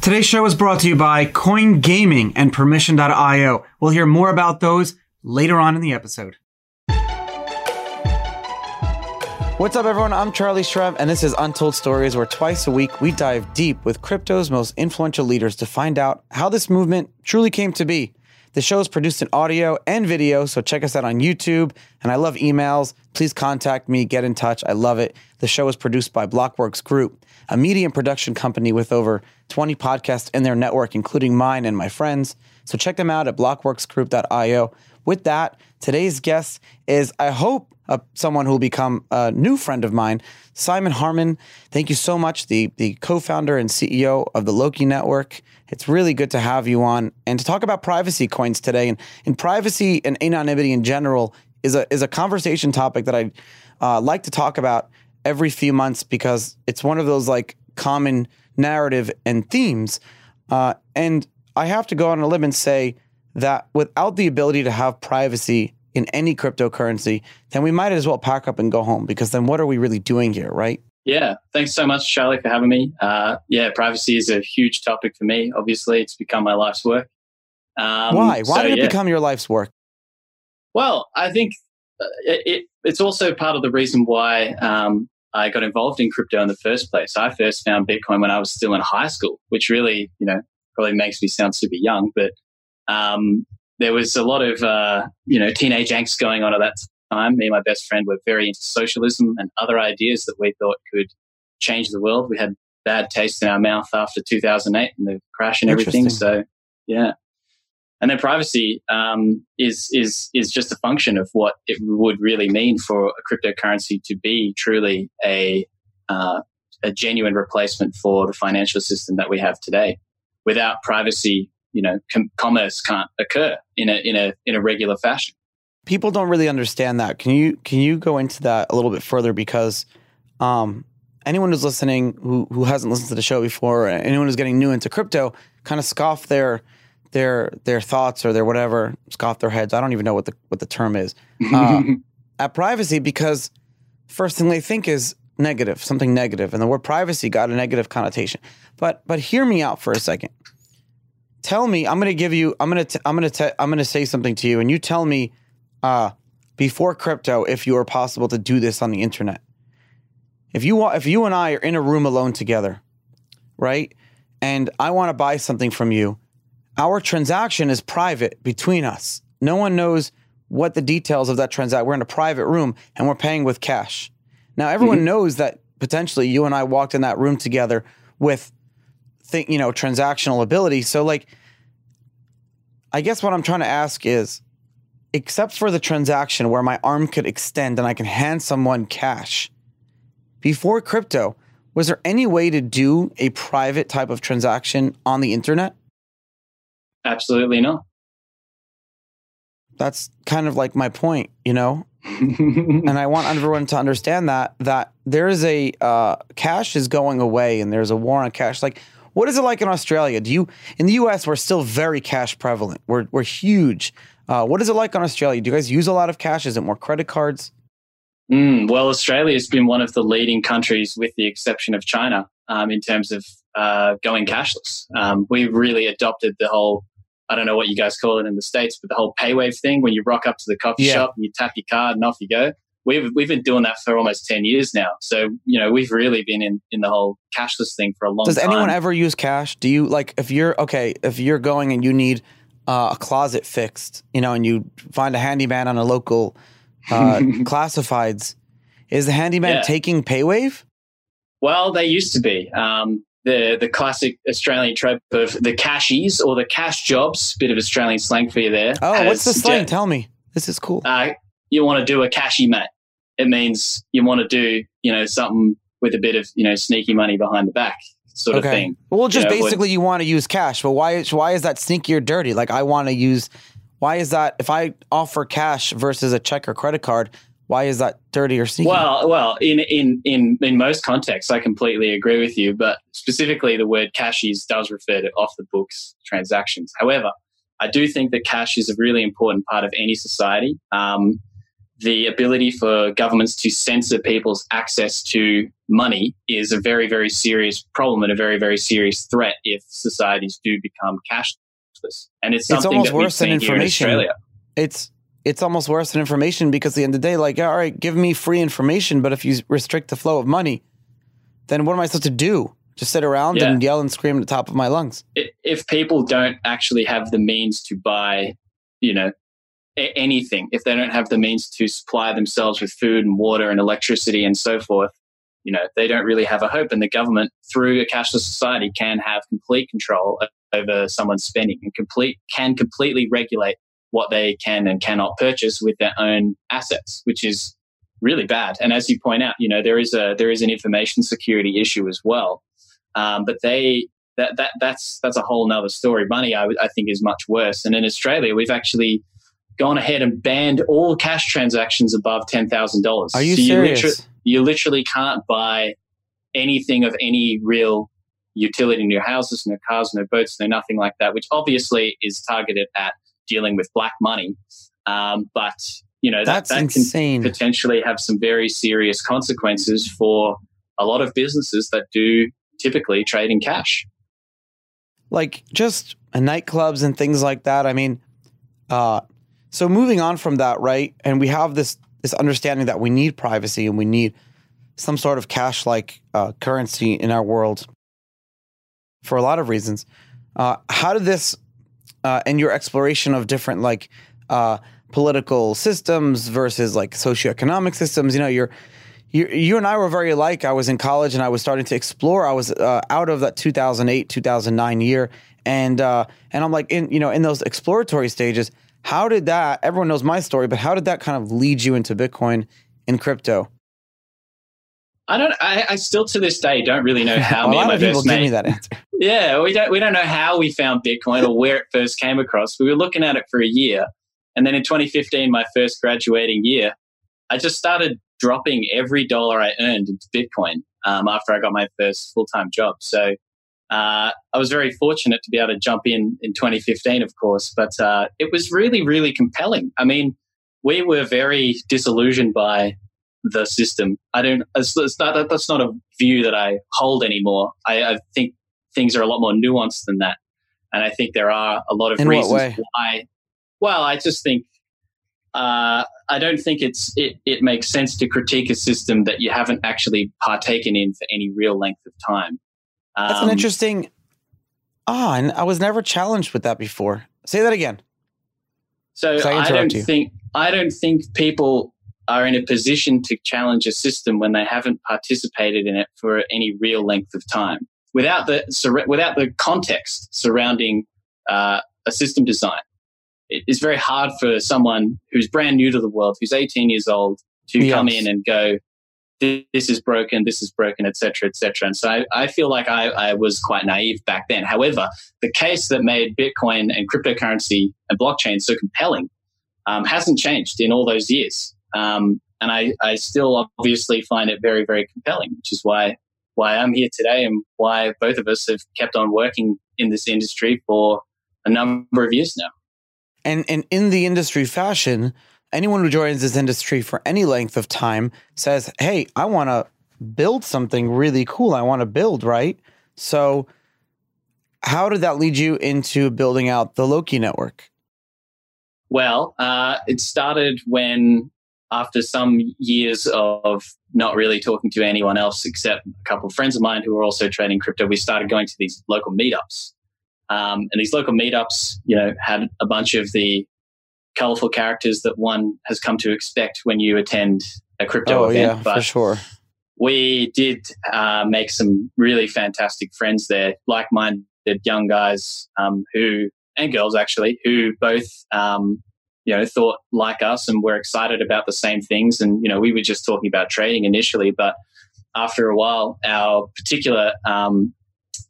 Today's show is brought to you by Coin Gaming and Permission.io. We'll hear more about those later on in the episode. What's up, everyone? I'm Charlie Shrem, and this is Untold Stories, where twice a week we dive deep with crypto's most influential leaders to find out how this movement truly came to be. The show is produced in audio and video, so check us out on YouTube. And I love emails. Please contact me, get in touch. I love it. The show is produced by Blockworks Group, a media and production company with over 20 podcasts in their network, including mine and my friends. So check them out at blockworksgroup.io. With that, today's guest is, I hope, uh, someone who will become a new friend of mine, Simon Harman. Thank you so much, the, the co founder and CEO of the Loki Network. It's really good to have you on and to talk about privacy coins today. And, and privacy and anonymity in general is a, is a conversation topic that I uh, like to talk about every few months because it's one of those like common narrative and themes. Uh, and I have to go on a limb and say that without the ability to have privacy in any cryptocurrency, then we might as well pack up and go home because then what are we really doing here, right? Yeah, thanks so much, Charlie, for having me. Uh, yeah, privacy is a huge topic for me. Obviously, it's become my life's work. Um, Why? Why so, did it yeah. become your life's work? Well, I think uh, it, it, it's also part of the reason why um, I got involved in crypto in the first place. I first found Bitcoin when I was still in high school, which really, you know, probably makes me sound super young, but um, there was a lot of, uh, you know, teenage angst going on at that time. Me and my best friend were very into socialism and other ideas that we thought could change the world. We had bad taste in our mouth after 2008 and the crash and everything. So, yeah. And then privacy um, is is is just a function of what it would really mean for a cryptocurrency to be truly a uh, a genuine replacement for the financial system that we have today. Without privacy, you know, com- commerce can't occur in a in a in a regular fashion. People don't really understand that. Can you can you go into that a little bit further because um, anyone who's listening who who hasn't listened to the show before, anyone who's getting new into crypto, kind of scoff their their their thoughts or their whatever, scoff their heads. I don't even know what the what the term is uh, at privacy because first thing they think is negative, something negative, and the word privacy got a negative connotation. But but hear me out for a second. Tell me, I'm going to give you, I'm going to, I'm going to, I'm going to say something to you, and you tell me, uh, before crypto, if you were possible to do this on the internet. If you want, if you and I are in a room alone together, right, and I want to buy something from you, our transaction is private between us. No one knows what the details of that transaction. We're in a private room and we're paying with cash. Now everyone mm-hmm. knows that potentially you and I walked in that room together with think, you know, transactional ability. So like I guess what I'm trying to ask is except for the transaction where my arm could extend and I can hand someone cash before crypto, was there any way to do a private type of transaction on the internet? Absolutely not. That's kind of like my point, you know? and I want everyone to understand that that there is a uh, cash is going away and there's a war on cash. Like, what is it like in Australia? Do you in the U.S. we're still very cash prevalent. We're we're huge. Uh, what is it like in Australia? Do you guys use a lot of cash? Is it more credit cards? Mm, well, Australia has been one of the leading countries, with the exception of China, um, in terms of uh, going cashless. Um, we really adopted the whole I don't know what you guys call it in the States, but the whole paywave thing when you rock up to the coffee yeah. shop and you tap your card and off you go. We've, we've been doing that for almost 10 years now. So, you know, we've really been in, in the whole cashless thing for a long Does time. Does anyone ever use cash? Do you like if you're okay, if you're going and you need uh, a closet fixed, you know, and you find a handyman on a local uh, classifieds, is the handyman yeah. taking paywave? Well, they used to be. Um, the the classic Australian trope of the cashies or the cash jobs. Bit of Australian slang for you there. Oh, what's the slang? Tell me. This is cool. Uh, you want to do a cashy mate. It means you want to do you know something with a bit of you know sneaky money behind the back sort okay. of thing. Well, just you know, basically what, you want to use cash, but why why is that sneaky or dirty? Like I want to use. Why is that? If I offer cash versus a check or credit card, why is that dirty or sneaky? Well, well, in in in in most contexts, I completely agree with you. But specifically, the word cashies does refer to off the books transactions. However, I do think that cash is a really important part of any society. Um, the ability for governments to censor people's access to money is a very, very serious problem and a very, very serious threat if societies do become cashless. And it's something it's almost that we've worse than in information. Australia. It's it's almost worse than information because at the end of the day, like, all right, give me free information, but if you restrict the flow of money, then what am I supposed to do? Just sit around Yeah. and yell and scream at the top of my lungs. if people don't actually have the means to buy, you know, anything, if they don't have the means to supply themselves with food and water and electricity and so forth, you know, they don't really have a hope. And the government, through a cashless society, can have complete control over someone's spending and complete can completely regulate what they can and cannot purchase with their own assets, which is really bad. And as you point out, you know, there is a there is an information security issue as well. Um, but they that that that's that's a whole nother story. Money, I, I think, is much worse. And in Australia, we've actually gone ahead and banned all cash transactions above ten thousand dollars. Are you so serious? You, liter- you literally can't buy anything of any real utility in your houses, no cars, no boats, no nothing like that. Which obviously is targeted at dealing with black money. Um, but you know that That's that can insane. potentially have some very serious consequences for a lot of businesses that do typically trade in cash. like just nightclubs and things like that. I mean, uh, so moving on from that, right? And we have this this understanding that we need privacy and we need some sort of cash like uh, currency in our world for a lot of reasons. Uh, how did this uh, and your exploration of different like uh, political systems versus like socioeconomic systems? You know, you're you, you and I were very alike. I was in college and I was starting to explore. I was uh, out of that 2008, 2009 year. And, uh, and I'm like, in, you know, in those exploratory stages, how did that, everyone knows my story, but how did that kind of lead you into Bitcoin and crypto? I don't. I, I still to this day don't really know how a me lot my of people give me that answer. Yeah, we don't. We don't know how we found Bitcoin or where it first came across. We were looking at it for a year, and then in 2015, my first graduating year, I just started dropping every dollar I earned into Bitcoin um, after I got my first full time job. So uh, I was very fortunate to be able to jump in in 2015, of course, but uh, it was really, really compelling. I mean, we were very disillusioned by the system. I don't. It's, it's not, that's not a view that I hold anymore. I, I think things are a lot more nuanced than that, and I think there are a lot of In reasons why. Well, I just think uh, I don't think it's it, it makes sense to critique a system that you haven't actually partaken in for any real length of time. That's Um, an interesting. Ah, and I was never challenged with that before. Say that again. So I I, don't you. think I don't think people are in a position to challenge a system when they haven't participated in it for any real length of time without the sur- without the context surrounding uh, a system design. It is very hard for someone who's brand new to the world, who's 18 years old, to come in and go, "This is broken, this is broken, etc., etc." And so I, I feel like I, I was quite naive back then. However, the case that made Bitcoin and cryptocurrency and blockchain so compelling um, hasn't changed in all those years. Um, and I, I still obviously find it very, very compelling, which is why why I'm here today and why both of us have kept on working in this industry for a number of years now. And and in the industry fashion, anyone who joins this industry for any length of time says, "Hey, I want to build something really cool. I want to build, right?" So how did that lead you into building out the Loki network? Well, uh, it started when, after some years of not really talking to anyone else except a couple of friends of mine who were also trading crypto, we started going to these local meetups. Um, and these local meetups, you know, had a bunch of the colorful characters that one has come to expect when you attend a crypto oh event. yeah, but for sure. we did uh, make some really fantastic friends there, like-minded young guys um, who and girls actually who both um, you know thought like us and were excited about the same things. And you know, we were just talking about trading initially, but after a while, our particular um,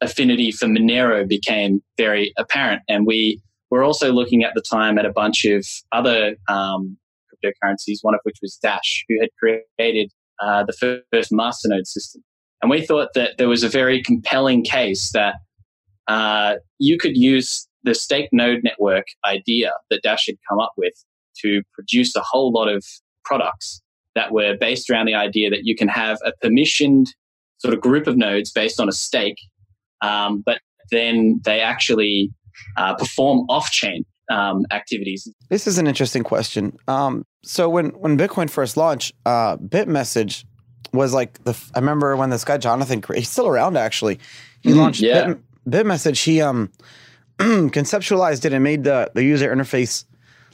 affinity for Monero became very apparent, and we were also looking at the time at a bunch of other um, cryptocurrencies, one of which was Dash, who had created uh, the first masternode system. And we thought that there was a very compelling case that uh, you could use the stake node network idea that Dash had come up with to produce a whole lot of products that were based around the idea that you can have a permissioned sort of group of nodes based on a stake, um, but then they actually uh, perform off-chain um, activities. This is an interesting question. Um, so when when Bitcoin first launched, uh, Bitmessage was like the. I remember when this guy Jonathan, he's still around actually. He mm, launched yeah. Bit, Bitmessage. He um conceptualized it and made the the user interface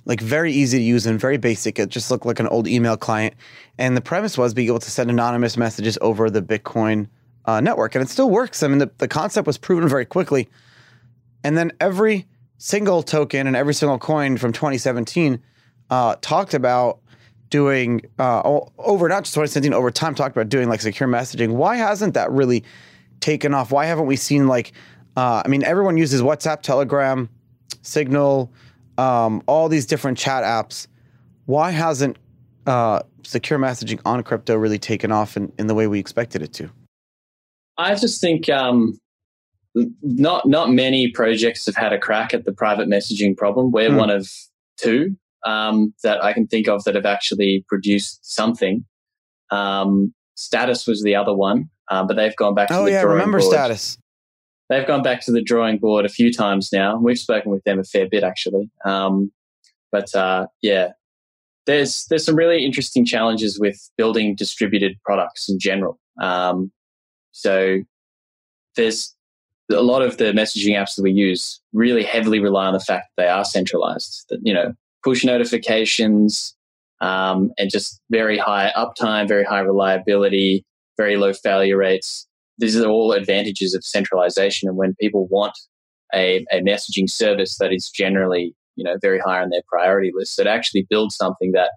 like very easy to use and very basic. It just looked like an old email client. And the premise was being able to send anonymous messages over the Bitcoin uh, network. And it still works. I mean, the, the concept was proven very quickly. And then every single token and every single coin from 2017 uh, talked about doing uh, over not just 2017 over time talked about doing like secure messaging. Why hasn't that really taken off? Why haven't we seen like uh, I mean everyone uses WhatsApp, Telegram, Signal, um, all these different chat apps. Why hasn't uh, secure messaging on crypto really taken off in, in the way we expected it to? I just think um, not not many projects have had a crack at the private messaging problem. We're mm. one of two um, that I can think of that have actually produced something. Um, Status was the other one, uh, but they've gone back to oh, the yeah, drawing remember board. Status. They've gone back to the drawing board a few times now. We've spoken with them a fair bit actually. Um, but uh, yeah, there's there's some really interesting challenges with building distributed products in general. Um, so there's a lot of the messaging apps that we use really heavily rely on the fact that they are centralized. That you know, push notifications um, and just very high uptime, very high reliability, very low failure rates. These are all advantages of centralization. And when people want a, a messaging service that is generally you know very high on their priority list, that actually builds something that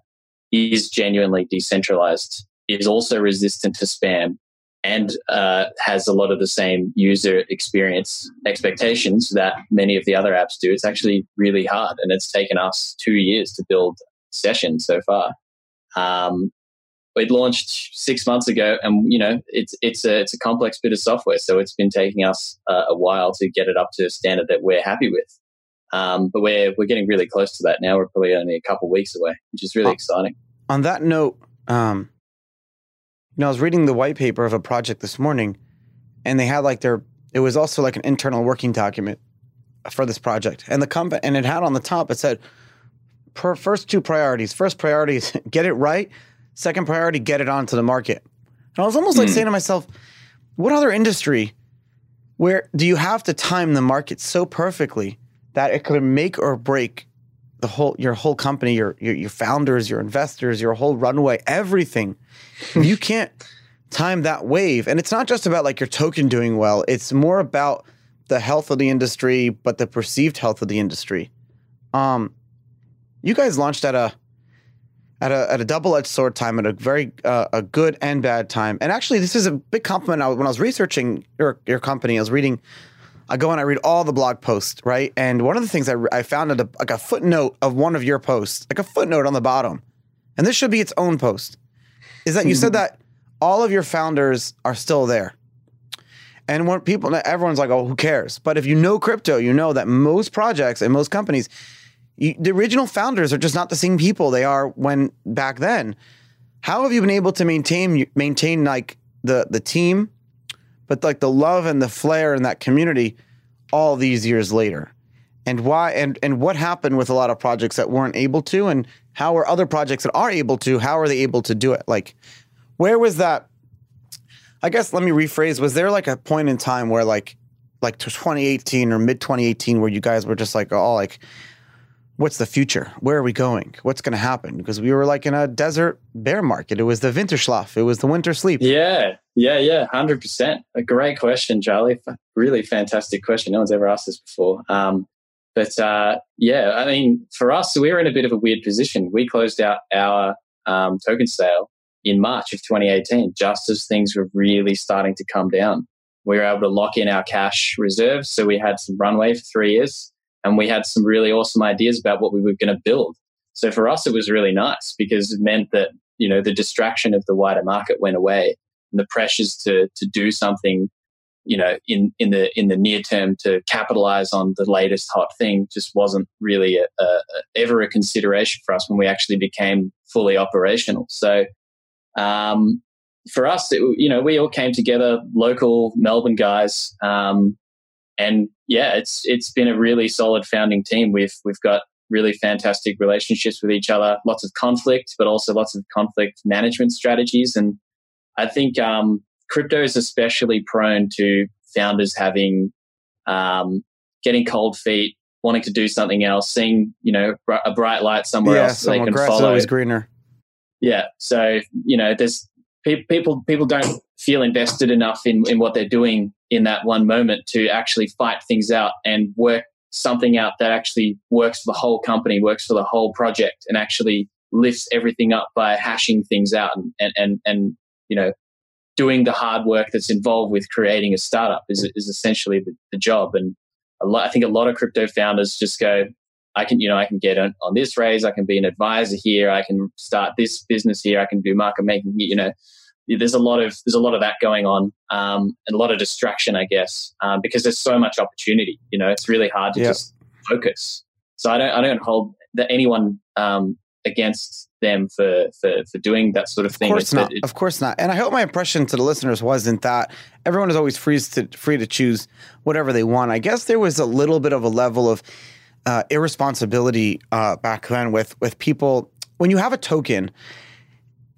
is genuinely decentralized, is also resistant to spam, and uh, has a lot of the same user experience expectations that many of the other apps do. It's actually really hard, and it's taken us two years to build Session so far. Um, it launched six months ago, and you know it's it's a it's a complex bit of software, so it's been taking us uh, a while to get it up to a standard that we're happy with. Um, but we're we're getting really close to that now. We're probably only a couple weeks away, which is really exciting. On that note, um, know, I was reading the white paper of a project this morning, and they had like their it was also like an internal working document for this project, and the company and it had on the top it said, per, first two priorities. First priority is get it right. Second priority, get it onto the market. And I was almost like mm. saying to myself, what other industry where do you have to time the market so perfectly that it could make or break the whole your whole company, your your, your founders, your investors, your whole runway, everything. you can't time that wave, and it's not just about like your token doing well. It's more about the health of the industry, but the perceived health of the industry. Um, you guys launched at a at a at a double edged sword time at a very uh, a good and bad time. And actually, this is a big compliment. when I was researching your your company, I was reading I go and I read all the blog posts, right? And one of the things I, I found a, like a footnote of one of your posts, like a footnote on the bottom, and this should be its own post, is that you said hmm. that all of your founders are still there. And when people, everyone's like, oh, who cares? But if you know crypto, you know that most projects and most companies, you, the original founders are just not the same people they are when back then. How have you been able to maintain maintain like the the team but like the love and the flair in that community all these years later and why and and what happened with a lot of projects that weren't able to and how are other projects that are able to how are they able to do it like where was that i guess let me rephrase was there like a point in time where like like 2018 or mid 2018 where you guys were just like oh like what's the future? Where are we going? What's going to happen? Because we were like in a desert bear market. It was the Winterschlaf. It was the winter sleep. Yeah, yeah, yeah, hundred percent. A great question, Charlie. Really fantastic question. No one's ever asked this before. Um, but uh, yeah, I mean, for us, we were in a bit of a weird position. We closed out our um, token sale in March of 2018, just as things were really starting to come down. We were able to lock in our cash reserves, so we had some runway for three years and we had some really awesome ideas about what we were going to build. So for us, it was really nice because it meant that you know the distraction of the wider market went away, and the pressures to to do something you know, in, in the in the near term to capitalize on the latest hot thing just wasn't really a, a, ever a consideration for us when we actually became fully operational. So um, for us, it, you know, we all came together, local Melbourne guys, um, and yeah, it's it's been a really solid founding team. We've we've got really fantastic relationships with each other, lots of conflict, but also lots of conflict management strategies. And I think um, crypto is especially prone to founders having um, getting cold feet, wanting to do something else, seeing you know a bright light somewhere yeah, else they can grass follow. always greener. Yeah, so you know, there's people people don't feel invested enough in in what they're doing in that one moment to actually fight things out and work something out that actually works for the whole company, works for the whole project, and actually lifts everything up by hashing things out and and and, and you know doing the hard work that's involved with creating a startup is is essentially the, the job. And lot, I think a lot of crypto founders just go, I can, you know, I can get on, on this raise, I can be an advisor here, I can start this business here, I can do market making, you know, there's a lot of there's a lot of that going on um, and a lot of distraction, I guess, um, because there's so much opportunity. You know, it's really hard to just focus. So I don't I don't hold that anyone um, against them for, for for doing that sort of thing. Of course not. It, of course not. And I hope my impression to the listeners wasn't that everyone is always free to free to choose whatever they want. I guess there was a little bit of a level of uh, irresponsibility uh, back then with with people when you have a token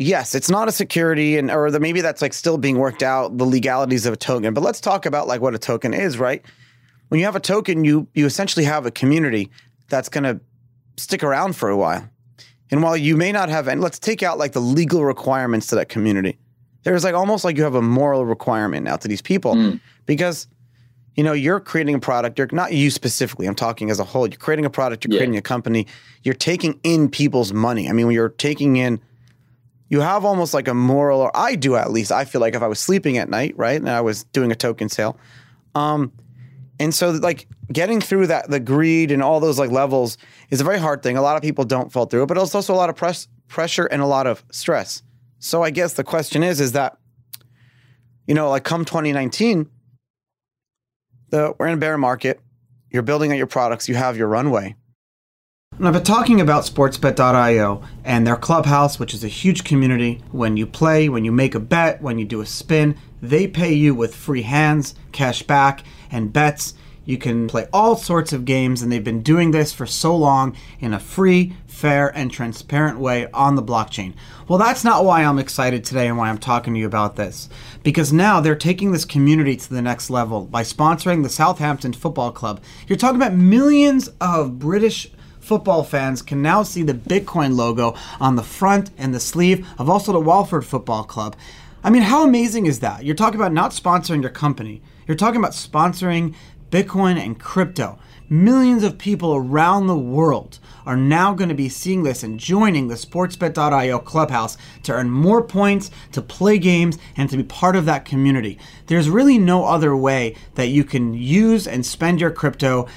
yes, it's not a security and or the, maybe that's like still being worked out the legalities of a token. But let's talk about like what a token is, right? When you have a token, you you essentially have a community that's going to stick around for a while. And while you may not have and let's take out like the legal requirements to that community. There's like almost like you have a moral requirement now to these people mm. because you know, you're creating a product, you're not you specifically, I'm talking as a whole. You're creating a product, you're yeah. creating a company, you're taking in people's money. I mean, when you're taking in you have almost like a moral, or I do at least. I feel like if I was sleeping at night, right, and I was doing a token sale, um, and so like getting through that, the greed and all those like levels is a very hard thing. A lot of people don't fall through it, but it's also a lot of press, pressure and a lot of stress. So I guess the question is, is that, you know, like come 2019, the we're in a bear market. You're building out your products. You have your runway. And I've been talking about sportsbet.io and their clubhouse, which is a huge community. When you play, when you make a bet, when you do a spin, they pay you with free hands, cash back, and bets. You can play all sorts of games, and they've been doing this for so long in a free, fair, and transparent way on the blockchain. Well, that's not why I'm excited today and why I'm talking to you about this. Because now they're taking this community to the next level by sponsoring the Southampton Football Club. You're talking about millions of British football fans can now see the Bitcoin logo on the front and the sleeve of also the Watford Football Club. I mean, how amazing is that? You're talking about not sponsoring your company, you're talking about sponsoring Bitcoin and crypto. Millions of people around the world are now going to be seeing this and joining the sportsbet.io clubhouse to earn more points, to play games, and to be part of that community. There's really no other way that you can use and spend your crypto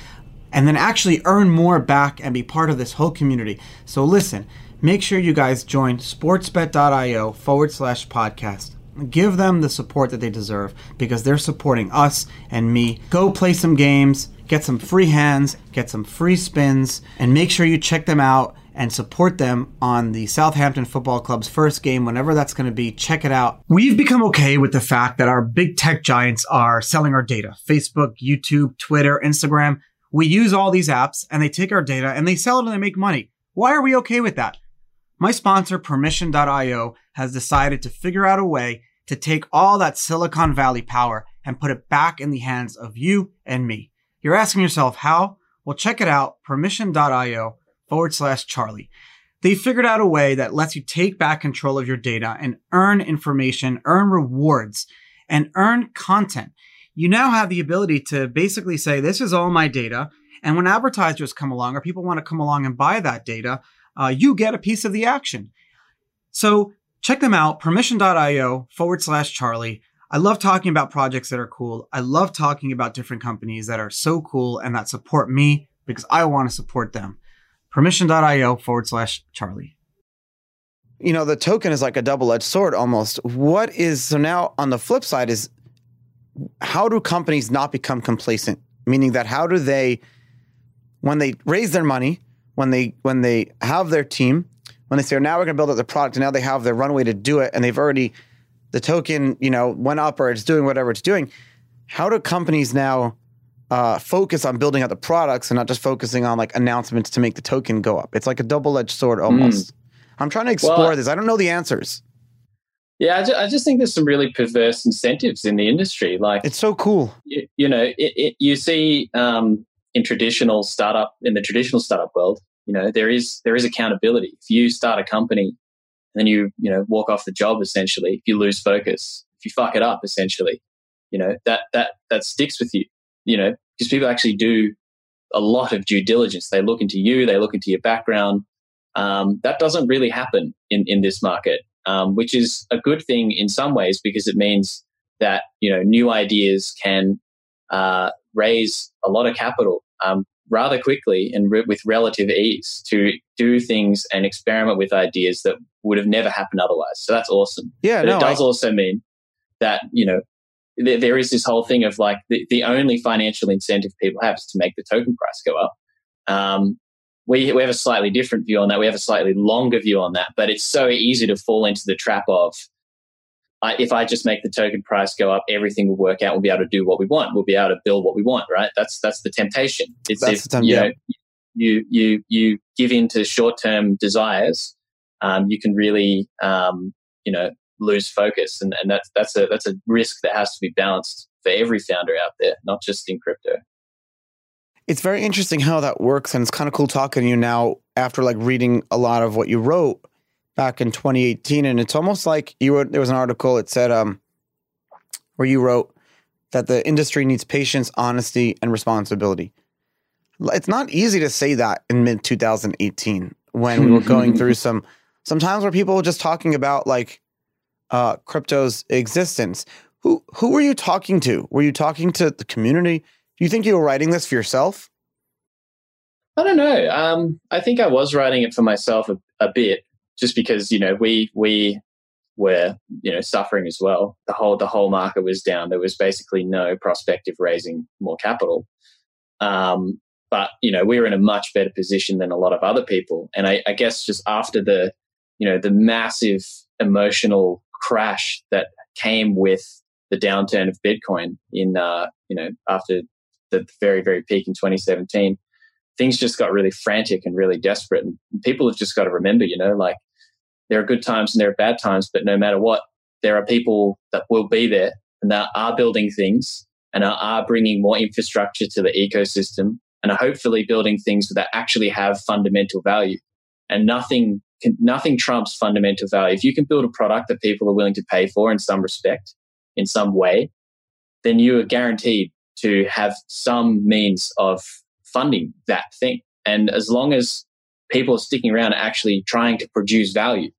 and then actually earn more back and be part of this whole community. So listen, make sure you guys join sportsbet.io forward slash podcast. Give them the support that they deserve because they're supporting us and me. Go play some games, get some free hands, get some free spins, and make sure you check them out and support them on the Southampton Football Club's first game, whenever that's going to be. Check it out. We've become okay with the fact that our big tech giants are selling our data Facebook, YouTube, Twitter, Instagram we use all these apps and they take our data and they sell it and they make money. Why are we okay with that? My sponsor, Permission.io, has decided to figure out a way to take all that Silicon Valley power and put it back in the hands of you and me. You're asking yourself how? Well, check it out, permission.io forward slash Charlie. They figured out a way that lets you take back control of your data and earn information, earn rewards, and earn content you now have the ability to basically say, this is all my data. And when advertisers come along or people want to come along and buy that data, uh, you get a piece of the action. So check them out, permission.io forward slash Charlie. I love talking about projects that are cool. I love talking about different companies that are so cool and that support me because I want to support them. Permission.io forward slash Charlie. You know, the token is like a double edged sword almost. What is so now on the flip side is how do companies not become complacent? Meaning that how do they, when they raise their money, when they when they have their team, when they say oh, now we're going to build out the product, and now they have their runway to do it, and they've already the token you know went up or it's doing whatever it's doing. How do companies now uh, focus on building out the products and not just focusing on like announcements to make the token go up? It's like a double edged sword almost. Mm. I'm trying to explore well, this. I don't know the answers. Yeah, I just, I just, think there's some really perverse incentives in the industry. Like it's so cool. You, you know, it, it, you see um, in traditional startup in the traditional startup world, you know, there is there is accountability. If you start a company and then you you know walk off the job, essentially, if you lose focus, if you fuck it up, essentially, you know that that that sticks with you. You know, because people actually do a lot of due diligence. They look into you, they look into your background. Um, that doesn't really happen in in this market um, which is a good thing in some ways because it means that you know new ideas can uh, raise a lot of capital um, rather quickly and re- with relative ease to do things and experiment with ideas that would have never happened otherwise. So that's awesome. Yeah, but no, it does I... also mean that you know th- there is this whole thing of like the, the only financial incentive people have is to make the token price go up. Um, we, we have a slightly different view on that. We have a slightly longer view on that, but it's so easy to fall into the trap of I, if I just make the token price go up, everything will work out. We'll be able to do what we want. We'll be able to build what we want. Right? That's that's the temptation. It's that's if the you, know, you you you give in to short term desires, um, you can really um, you know lose focus, and, and that's that's a that's a risk that has to be balanced for every founder out there, not just in crypto it's very interesting how that works and it's kind of cool talking to you now after like reading a lot of what you wrote back in 2018 and it's almost like you wrote there was an article it said um where you wrote that the industry needs patience honesty and responsibility. It's not easy to say that in mid 2018 when we were going through some sometimes where people were just talking about like uh crypto's existence. Who who were you talking to? Were you talking to the community do you think you were writing this for yourself? I don't know. Um, I think I was writing it for myself a, a, bit, just because you know we we were you know suffering as well. The whole the whole market was down. There was basically no prospect of raising more capital. Um, but you know we were in a much better position than a lot of other people. And I, I guess just after the you know the massive emotional crash that came with the downturn of Bitcoin in uh, you know after the very, very peak in 2017, things just got really frantic and really desperate. And people have just got to remember, you know, like there are good times and there are bad times, but no matter what, there are people that will be there and that are building things and are, bringing more infrastructure to the ecosystem and are hopefully building things that actually have fundamental value. And nothing can, nothing trumps fundamental value. If you can build a product that people are willing to pay for in some respect, in some way, then you are guaranteed to have some means of funding that thing. And as long as people are sticking around actually trying to produce value,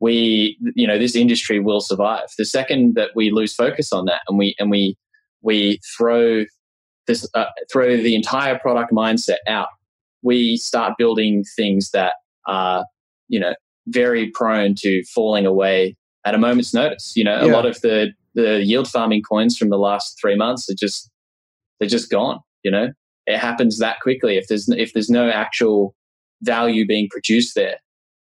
we, you know, this industry will survive. The second that we lose focus on that and we, and we, we throw this, uh, throw the entire product mindset out, we start building things that are, you know, very prone to falling away at a moment's notice. You know, yeah. a lot of the, the yield farming coins from the last three months are just they're just gone. You know, it happens that quickly. If there's if there's no actual value being produced there,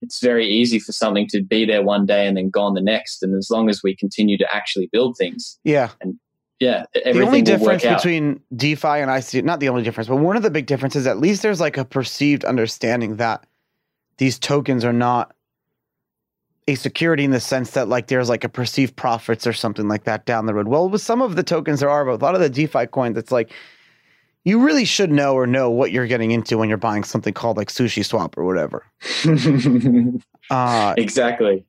it's very easy for something to be there one day and then gone the next. And as long as we continue to actually build things, yeah, and yeah, the only difference between DeFi and IC, not the only difference, but one of the big differences, at least there's like a perceived understanding that these tokens are not a security in the sense that like there's like a perceived profits or something like that down the road. Well, with some of the tokens there are, but a lot of the DeFi coins, it's like you really should know or know what you're getting into when you're buying something called like Sushi Swap or whatever. uh, exactly.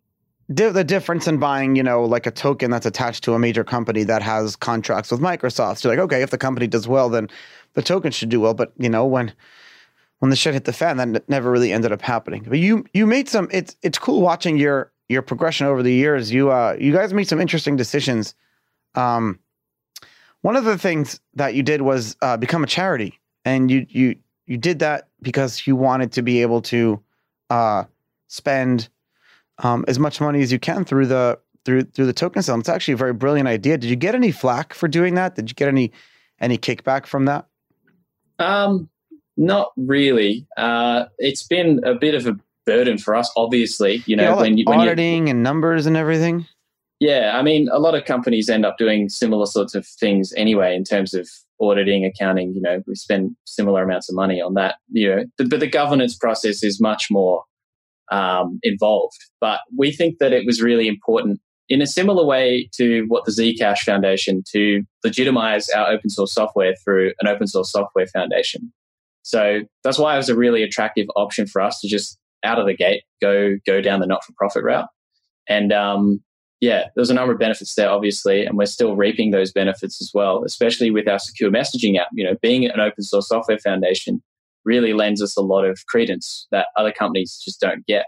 Di- the difference in buying, you know, like a token that's attached to a major company that has contracts with Microsoft. So you're like, okay, if the company does well, then the token should do well. But you know, when when the shit hit the fan, that never really ended up happening. But you you made some. It's it's cool watching your your progression over the years. You uh you guys made some interesting decisions. Um, one of the things that you did was uh, become a charity, and you you you did that because you wanted to be able to uh, spend um, as much money as you can through the through through the token sale. It's actually a very brilliant idea. Did you get any flack for doing that? Did you get any any kickback from that? Um, not really. Uh, it's been a bit of a burden for us, obviously. You know, yeah, when, you, when auditing and numbers and everything. Yeah, I mean, a lot of companies end up doing similar sorts of things anyway in terms of auditing, accounting. You know, we spend similar amounts of money on that. You know, but, but the governance process is much more um, involved. But we think that it was really important in a similar way to what the Zcash Foundation to legitimize our open source software through an open source software foundation. So that's why it was a really attractive option for us to just out of the gate go go down the not for profit route. And um, yeah, there's a number of benefits there, obviously, and we're still reaping those benefits as well, especially with our secure messaging app. You know, being an open source software foundation really lends us a lot of credence that other companies just don't get.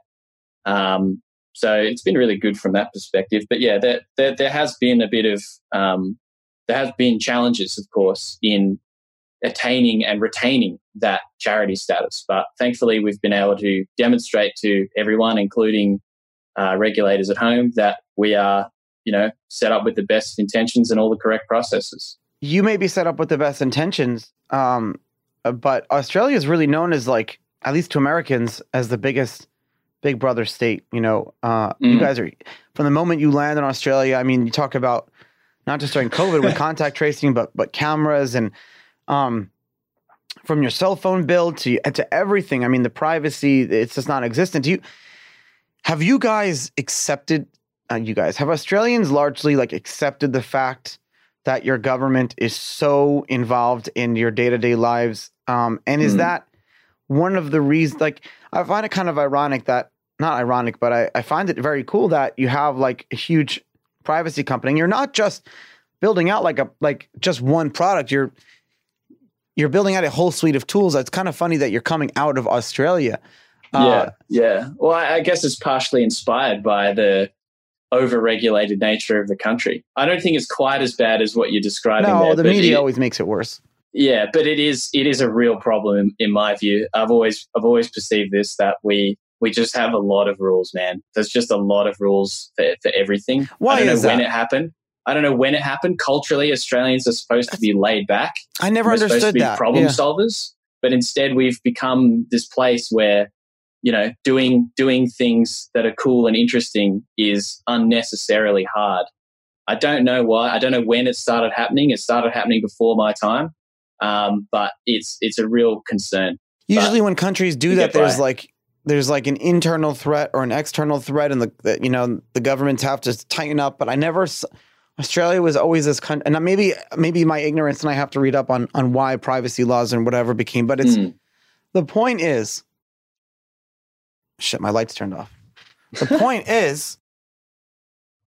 Um, so it's been really good from that perspective. But yeah, there, there, there has been a bit of, um, there have been challenges, of course, in attaining and retaining that charity status. But thankfully, we've been able to demonstrate to everyone, including uh, regulators at home, that we are, you know, set up with the best intentions and all the correct processes. You may be set up with the best intentions, um, but Australia is really known as like, at least to Americans, as the biggest big brother state. You know, uh, mm. you guys are from the moment you land in Australia. I mean, you talk about not just during COVID with contact tracing, but but cameras and um, from your cell phone bill to to everything. I mean, the privacy it's just non-existent. Do you have you guys accepted? Uh, you guys have Australians largely like accepted the fact that your government is so involved in your day-to-day lives um, and is mm. that one of the reasons like i find it kind of ironic that not ironic, but I, I find it very cool that you have like a huge privacy company. And you're not just building out like a like just one product. You're you're building out a whole suite of tools. It's kind of funny that you're coming out of Australia. Uh, yeah, yeah. Well, I, I guess it's partially inspired by the over-regulated nature of the country. I don't think it's quite as bad as what you're describing. No, there, the media it, always makes it worse. Yeah, but it is it is a real problem in, in my view. I've always I've always perceived this that we we just have a lot of rules, man. There's just a lot of rules for, for everything. Why I don't is know that? when it happened. I don't know when it happened. Culturally, Australians are supposed to be laid back. I never We're understood supposed to be that. Problem Yeah. solvers, but instead we've become this place where you know doing doing things that are cool and interesting is unnecessarily hard. I don't know why. I don't know when it started happening. It started happening before my time, um, but it's it's a real concern. Usually, when countries do that, there's by. like there's like an internal threat or an external threat, and the, the you know the governments have to tighten up. But I never. Australia was always this country, and maybe maybe my ignorance, and I have to read up on on why privacy laws and whatever became. But it's Hmm. the point is, shit, my lights turned off. The point is,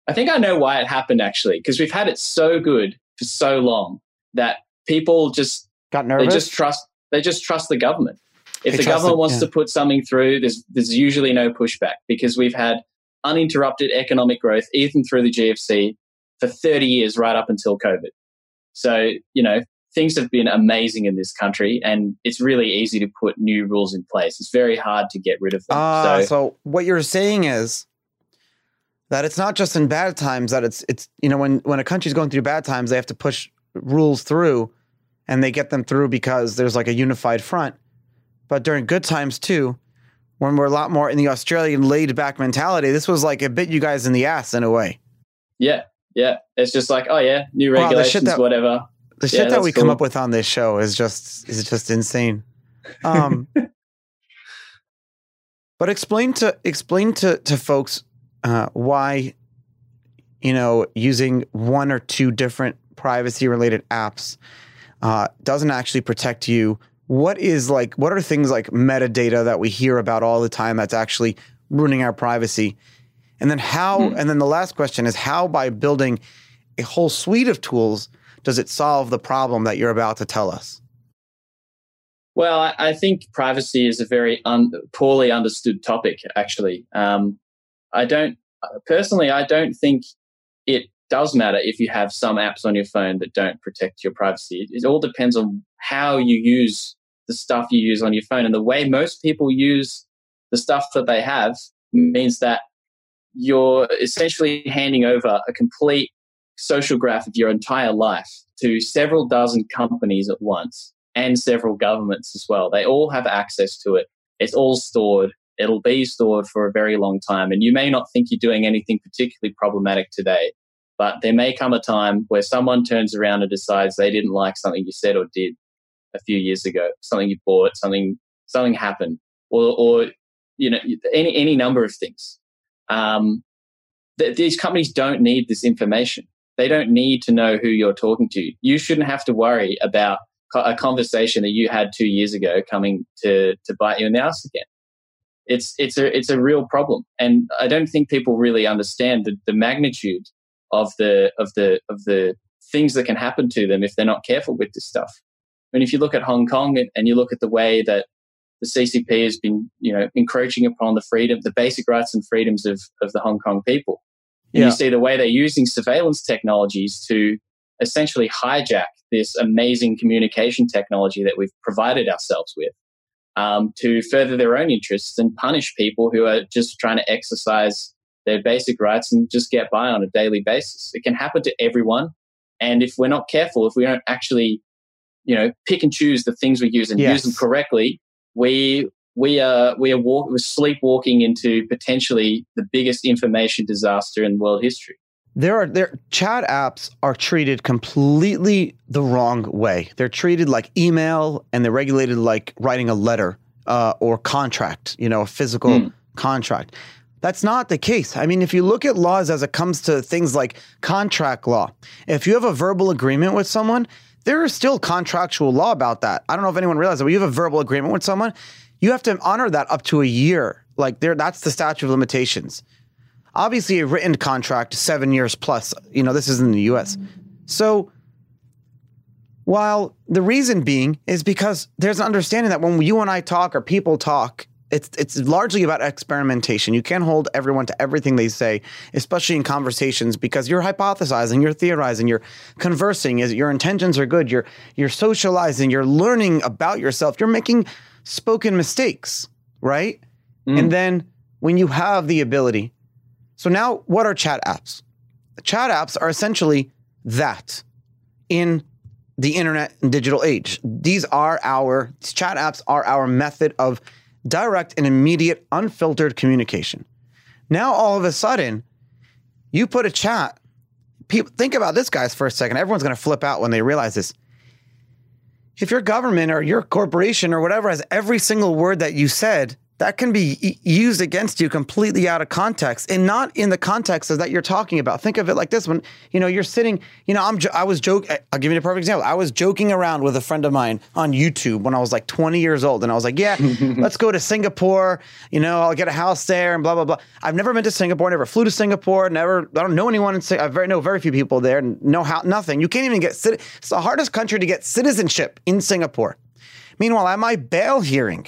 I think I know why it happened actually, because we've had it so good for so long that people just got nervous. they just trust they just trust the government. If They the government wants yeah. to put something through, there's there's usually no pushback because we've had uninterrupted economic growth even through the GFC for 30 years right up until COVID. So, you know, things have been amazing in this country and it's really easy to put new rules in place. It's very hard to get rid of them. Ah, so, so what you're saying is that it's not just in bad times that it's it's you know when when a country's going through bad times they have to push rules through and they get them through because there's like a unified front. But during good times too, when we're a lot more in the Australian laid back mentality, this was like a bit you guys in the ass in a way. yeah, yeah. It's just like, oh yeah, new Wow, regulations, that- whatever. The Yeah, shit that that's we come up with on this show is just is just insane. Um, but explain to explain to to folks uh, why you know using one or two different privacy related apps uh, doesn't actually protect you. What is like what are things like metadata that we hear about all the time that's actually ruining our privacy? And then how? Hmm. And then the last question is how by building a whole suite of tools does it solve the problem that you're about to tell us? Well, I, I think privacy is a very un, poorly understood topic. Actually, um, I don't personally. I don't think it does matter if you have some apps on your phone that don't protect your privacy. It, it all depends on how you use the stuff you use on your phone, and the way most people use the stuff that they have means that you're essentially handing over a complete social graph of your entire life to several dozen companies at once and several governments as well. They all have access to it. It's all stored. It'll be stored for a very long time. And you may not think you're doing anything particularly problematic today, but there may come a time where someone turns around and decides they didn't like something you said or did a few years ago, something you bought, something something happened, or, or you know any any number of things. Um, th- these companies don't need this information. They don't need to know who you're talking to. You shouldn't have to worry about a conversation that you had two years ago coming to to bite you in the ass again. It's it's a it's a real problem, and I don't think people really understand the, the magnitude of the of the of the things that can happen to them if they're not careful with this stuff. I mean, if you look at Hong Kong and you look at the way that the CCP has been, you know, encroaching upon the freedom, the basic rights and freedoms of, of the Hong Kong people. Yeah. you see the way they're using surveillance technologies to essentially hijack this amazing communication technology that we've provided ourselves with um, to further their own interests and punish people who are just trying to exercise their basic rights and just get by on a daily basis. It can happen to everyone. And if we're not careful, if we don't actually, you know, pick and choose the things we use and yes. use them correctly, we we are we are walk, we're sleepwalking into potentially the biggest information disaster in world history. There are there chat apps are treated completely the wrong way. They're treated like email and they're regulated like writing a letter uh, or contract, you know, a physical mm. contract. That's not the case. I mean, if you look at laws as it comes to things like contract law, if you have a verbal agreement with someone, there is still contractual law about that. I don't know if anyone realizes that when you have a verbal agreement with someone, you have to honor that up to a year. Like there, that's the statute of limitations. Obviously, a written contract, seven years plus. You know, this is in the U.S. So, while the reason being is because there's an understanding that when you and I talk or people talk, it's it's largely about experimentation. You can't hold everyone to everything they say, especially in conversations, because you're hypothesizing, you're theorizing, you're conversing. Is Your intentions are good. You're you're socializing. You're learning about yourself. You're making spoken mistakes, right? Mm. And then when you have the ability, so now what are chat apps? Chat apps are essentially that in the internet and digital age. These are our chat apps are our method of direct and immediate, unfiltered communication. Now, all of a sudden, you put a chat. People, think about this, guys, for a second. Everyone's going to flip out when they realize this. If your government or your corporation or whatever has every single word that you said that can be used against you completely out of context and not in the context of that you're talking about. Think of it like this: when you know you're sitting, you know, I'm I was joking. I'll give you a perfect example. I was joking around with a friend of mine on YouTube when I was like 20 years old, and I was like, "Yeah, let's go to Singapore. You know, I'll get a house there and blah blah blah." I've never been to Singapore, never flew to Singapore, never. I don't know anyone in Singapore. I very know very few people there, and know how nothing. You can't even get. It's the hardest country to get citizenship in Singapore. Meanwhile, at my bail hearing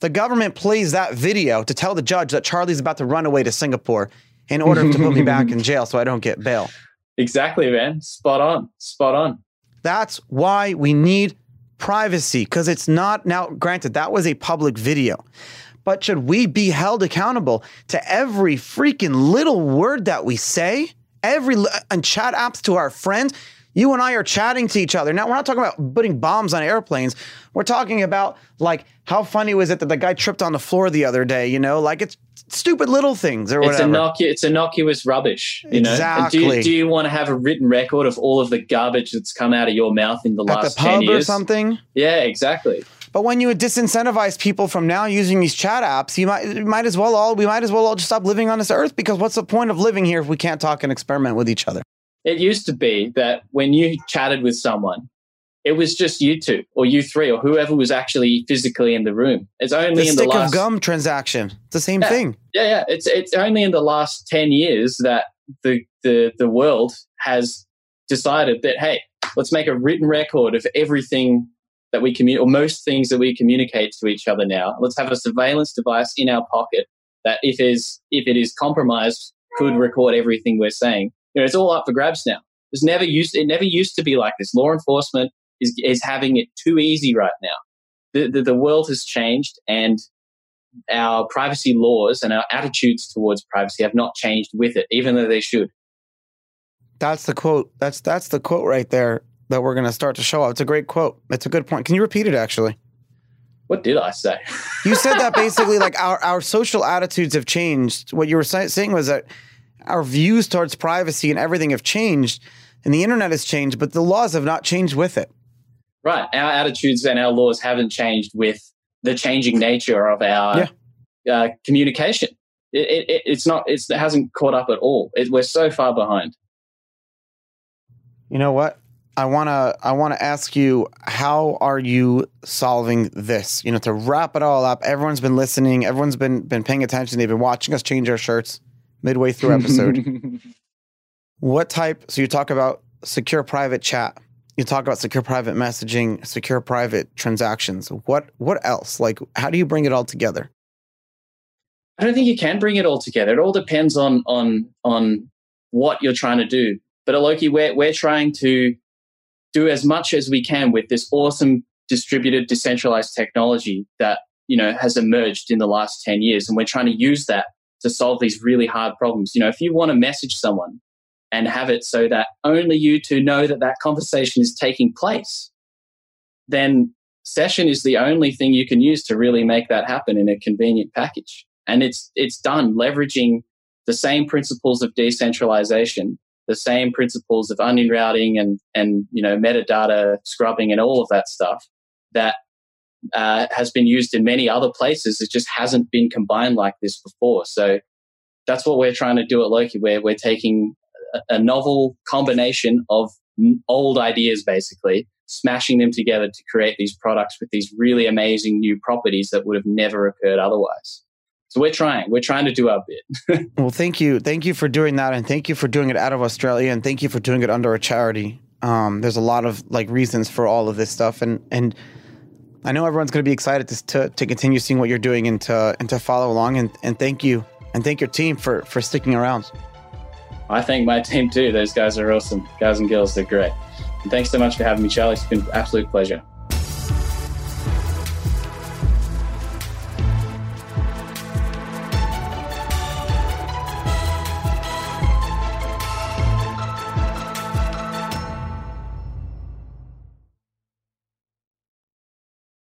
the government plays that video to tell the judge that Charlie's about to run away to Singapore in order to put me back in jail so I don't get bail. Exactly, man. Spot on. Spot on. That's why we need privacy because it's not now granted that was a public video. But should we be held accountable to every freaking little word that we say? Every uh, and chat apps to our friends. You and I are chatting to each other. Now, we're not talking about putting bombs on airplanes. We're talking about, like, how funny was it that the guy tripped on the floor the other day? You know, like, it's stupid little things or whatever. It's, innocu- it's innocuous rubbish. You exactly. Know? Do you, do you want to have a written record of all of the garbage that's come out of your mouth in the At last the pub 10 years? or something? Yeah, exactly. But when you would disincentivize people from now using these chat apps, you might you might as well all we might as well all just stop living on this earth because what's the point of living here if we can't talk and experiment with each other? It used to be that when you chatted with someone, it was just you two or you three or whoever was actually physically in the room. It's only the in the last of gum transaction. It's the same yeah, thing. Yeah, yeah. It's it's only in the last ten years that the the the world has decided that hey, let's make a written record of everything that we communicate or most things that we communicate to each other now. Let's have a surveillance device in our pocket that if is if it is compromised could record everything we're saying you know, it's all up for grabs now. It's never used. It never used to be like this. Law enforcement is is having it too easy right now. The the, the world has changed, and our privacy laws and our attitudes towards privacy have not changed with it, even though they should. That's the quote. That's that's the quote right there that we're going to start to show up. It's a great quote. It's a good point. Can you repeat it actually? What did I say? you said that basically like our, our social attitudes have changed. What you were saying was that our views towards privacy and everything have changed and the internet has changed, but the laws have not changed with it. Right. Our attitudes and our laws haven't changed with the changing nature of our yeah. uh, communication. It, it, it's not, it's, it hasn't caught up at all. It, we're so far behind. You know what? I want to I want to ask you how are you solving this? You know, to wrap it all up. Everyone's been listening, everyone's been been paying attention, they've been watching us change our shirts midway through episode. what type so you talk about secure private chat. You talk about secure private messaging, secure private transactions. What what else? Like how do you bring it all together? I don't think you can bring it all together. It all depends on on on what you're trying to do. But at Loki, we're we're trying to do as much as we can with this awesome distributed decentralized technology that you know has emerged in the last 10 years and we're trying to use that to solve these really hard problems. You know if you want to message someone and have it so that only you two know that that conversation is taking place then session is the only thing you can use to really make that happen in a convenient package. And it's it's done leveraging the same principles of decentralization the same principles of onion routing and and you know metadata scrubbing and all of that stuff that uh, has been used in many other places. It just hasn't been combined like this before. So that's what we're trying to do at Loki. Where we're taking a, novel combination of old ideas, basically smashing them together to create these products with these really amazing new properties that would have never occurred otherwise. So we're trying. We're trying to do our bit. well, thank you. Thank you for doing that. And thank you for doing it out of Australia. And thank you for doing it under a charity. Um, there's a lot of like reasons for all of this stuff. And, and, I know everyone's going to be excited to, to, to, continue seeing what you're doing and to, and to follow along. And, and thank you. And thank your team for, for sticking around. I thank my team too. Those guys are awesome. Guys and girls, they're great. And thanks so much for having me, Charlie. It's been an absolute pleasure.